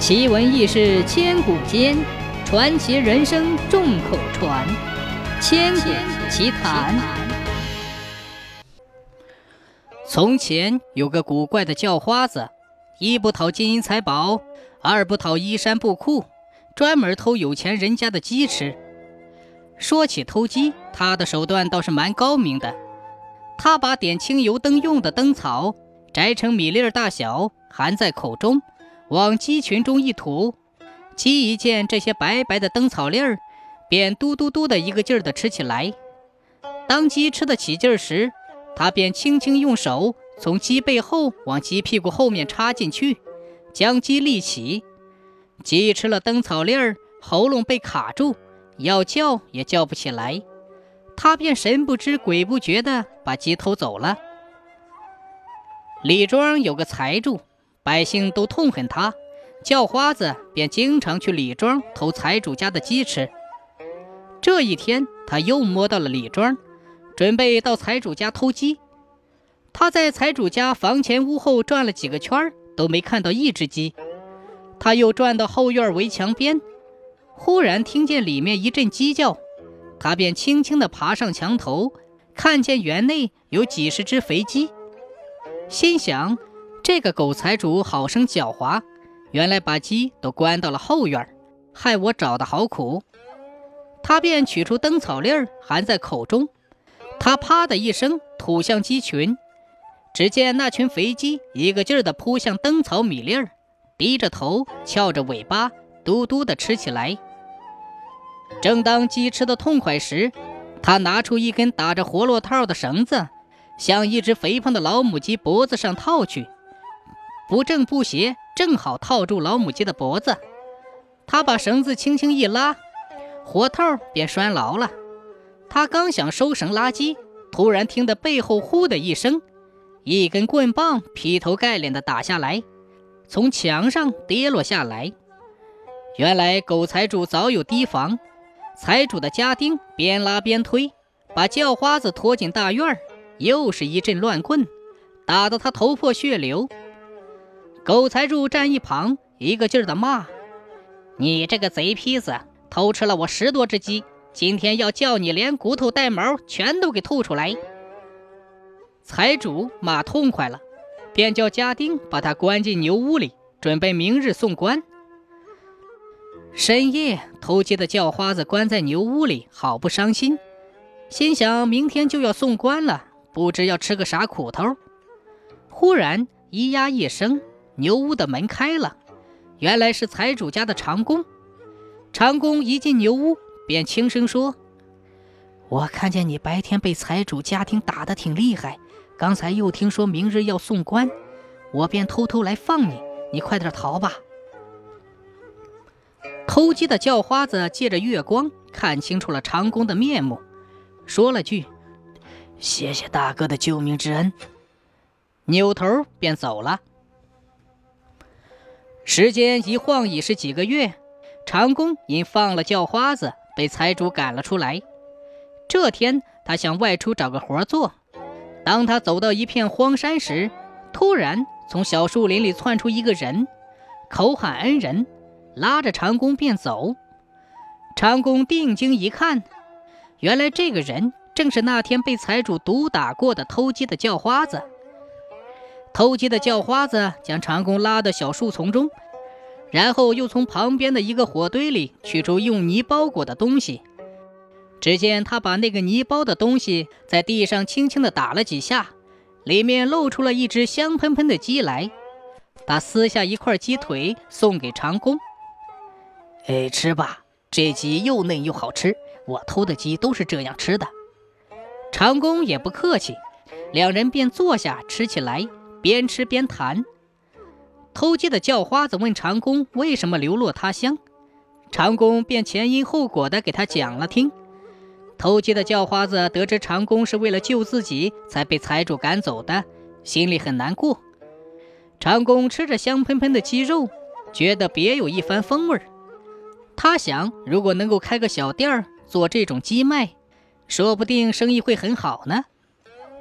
奇闻异事千古间，传奇人生众口传。千古奇谈。从前有个古怪的叫花子，一不讨金银财宝，二不讨衣衫布裤，专门偷有钱人家的鸡吃。说起偷鸡，他的手段倒是蛮高明的。他把点清油灯用的灯草摘成米粒儿大小，含在口中。往鸡群中一吐，鸡一见这些白白的灯草粒儿，便嘟嘟嘟的一个劲儿的吃起来。当鸡吃得起劲儿时，他便轻轻用手从鸡背后往鸡屁股后面插进去，将鸡立起。鸡吃了灯草粒儿，喉咙被卡住，要叫也叫不起来。他便神不知鬼不觉的把鸡偷走了。李庄有个财主。百姓都痛恨他，叫花子便经常去李庄偷财主家的鸡吃。这一天，他又摸到了李庄，准备到财主家偷鸡。他在财主家房前屋后转了几个圈，都没看到一只鸡。他又转到后院围墙边，忽然听见里面一阵鸡叫，他便轻轻地爬上墙头，看见园内有几十只肥鸡，心想。这个狗财主好生狡猾，原来把鸡都关到了后院，害我找的好苦。他便取出灯草粒儿含在口中，他啪的一声吐向鸡群，只见那群肥鸡一个劲儿地扑向灯草米粒儿，低着头，翘着尾巴，嘟嘟地吃起来。正当鸡吃得痛快时，他拿出一根打着活络套的绳子，向一只肥胖的老母鸡脖子上套去。不正不邪，正好套住老母鸡的脖子。他把绳子轻轻一拉，活套便拴牢了。他刚想收绳拉鸡，突然听得背后“呼”的一声，一根棍棒劈头盖脸的打下来，从墙上跌落下来。原来狗财主早有提防，财主的家丁边拉边推，把叫花子拖进大院又是一阵乱棍，打得他头破血流。狗财主站一旁，一个劲儿的骂：“你这个贼坯子，偷吃了我十多只鸡，今天要叫你连骨头带毛全都给吐出来！”财主骂痛快了，便叫家丁把他关进牛屋里，准备明日送官。深夜偷鸡的叫花子关在牛屋里，好不伤心，心想明天就要送官了，不知要吃个啥苦头。忽然，咿呀一声。牛屋的门开了，原来是财主家的长工。长工一进牛屋，便轻声说：“我看见你白天被财主家庭打得挺厉害，刚才又听说明日要送官，我便偷偷来放你。你快点逃吧。”偷鸡的叫花子借着月光看清楚了长工的面目，说了句：“谢谢大哥的救命之恩。”扭头便走了。时间一晃已是几个月，长工因放了叫花子，被财主赶了出来。这天，他想外出找个活做。当他走到一片荒山时，突然从小树林里窜出一个人，口喊恩人，拉着长工便走。长工定睛一看，原来这个人正是那天被财主毒打过的偷鸡的叫花子。偷鸡的叫花子将长工拉到小树丛中，然后又从旁边的一个火堆里取出用泥包裹的东西。只见他把那个泥包的东西在地上轻轻地打了几下，里面露出了一只香喷喷的鸡来。他撕下一块鸡腿送给长工：“哎，吃吧，这鸡又嫩又好吃。我偷的鸡都是这样吃的。”长工也不客气，两人便坐下吃起来。边吃边谈，偷鸡的叫花子问长工为什么流落他乡，长工便前因后果的给他讲了听。偷鸡的叫花子得知长工是为了救自己才被财主赶走的，心里很难过。长工吃着香喷喷的鸡肉，觉得别有一番风味他想，如果能够开个小店儿做这种鸡卖，说不定生意会很好呢。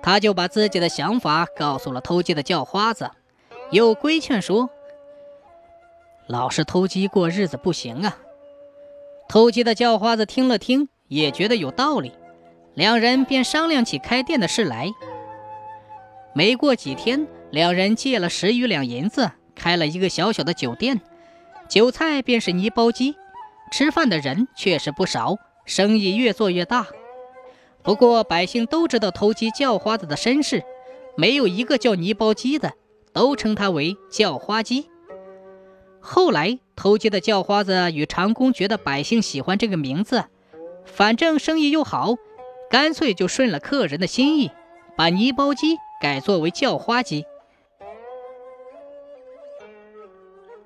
他就把自己的想法告诉了偷鸡的叫花子，又规劝说：“老是偷鸡过日子不行啊。偷鸡的叫花子听了听，也觉得有道理，两人便商量起开店的事来。没过几天，两人借了十余两银子，开了一个小小的酒店，酒菜便是泥包鸡，吃饭的人确实不少，生意越做越大。不过百姓都知道偷鸡叫花子的身世，没有一个叫泥包鸡的，都称他为叫花鸡。后来偷鸡的叫花子与长工觉得百姓喜欢这个名字，反正生意又好，干脆就顺了客人的心意，把泥包鸡改作为叫花鸡。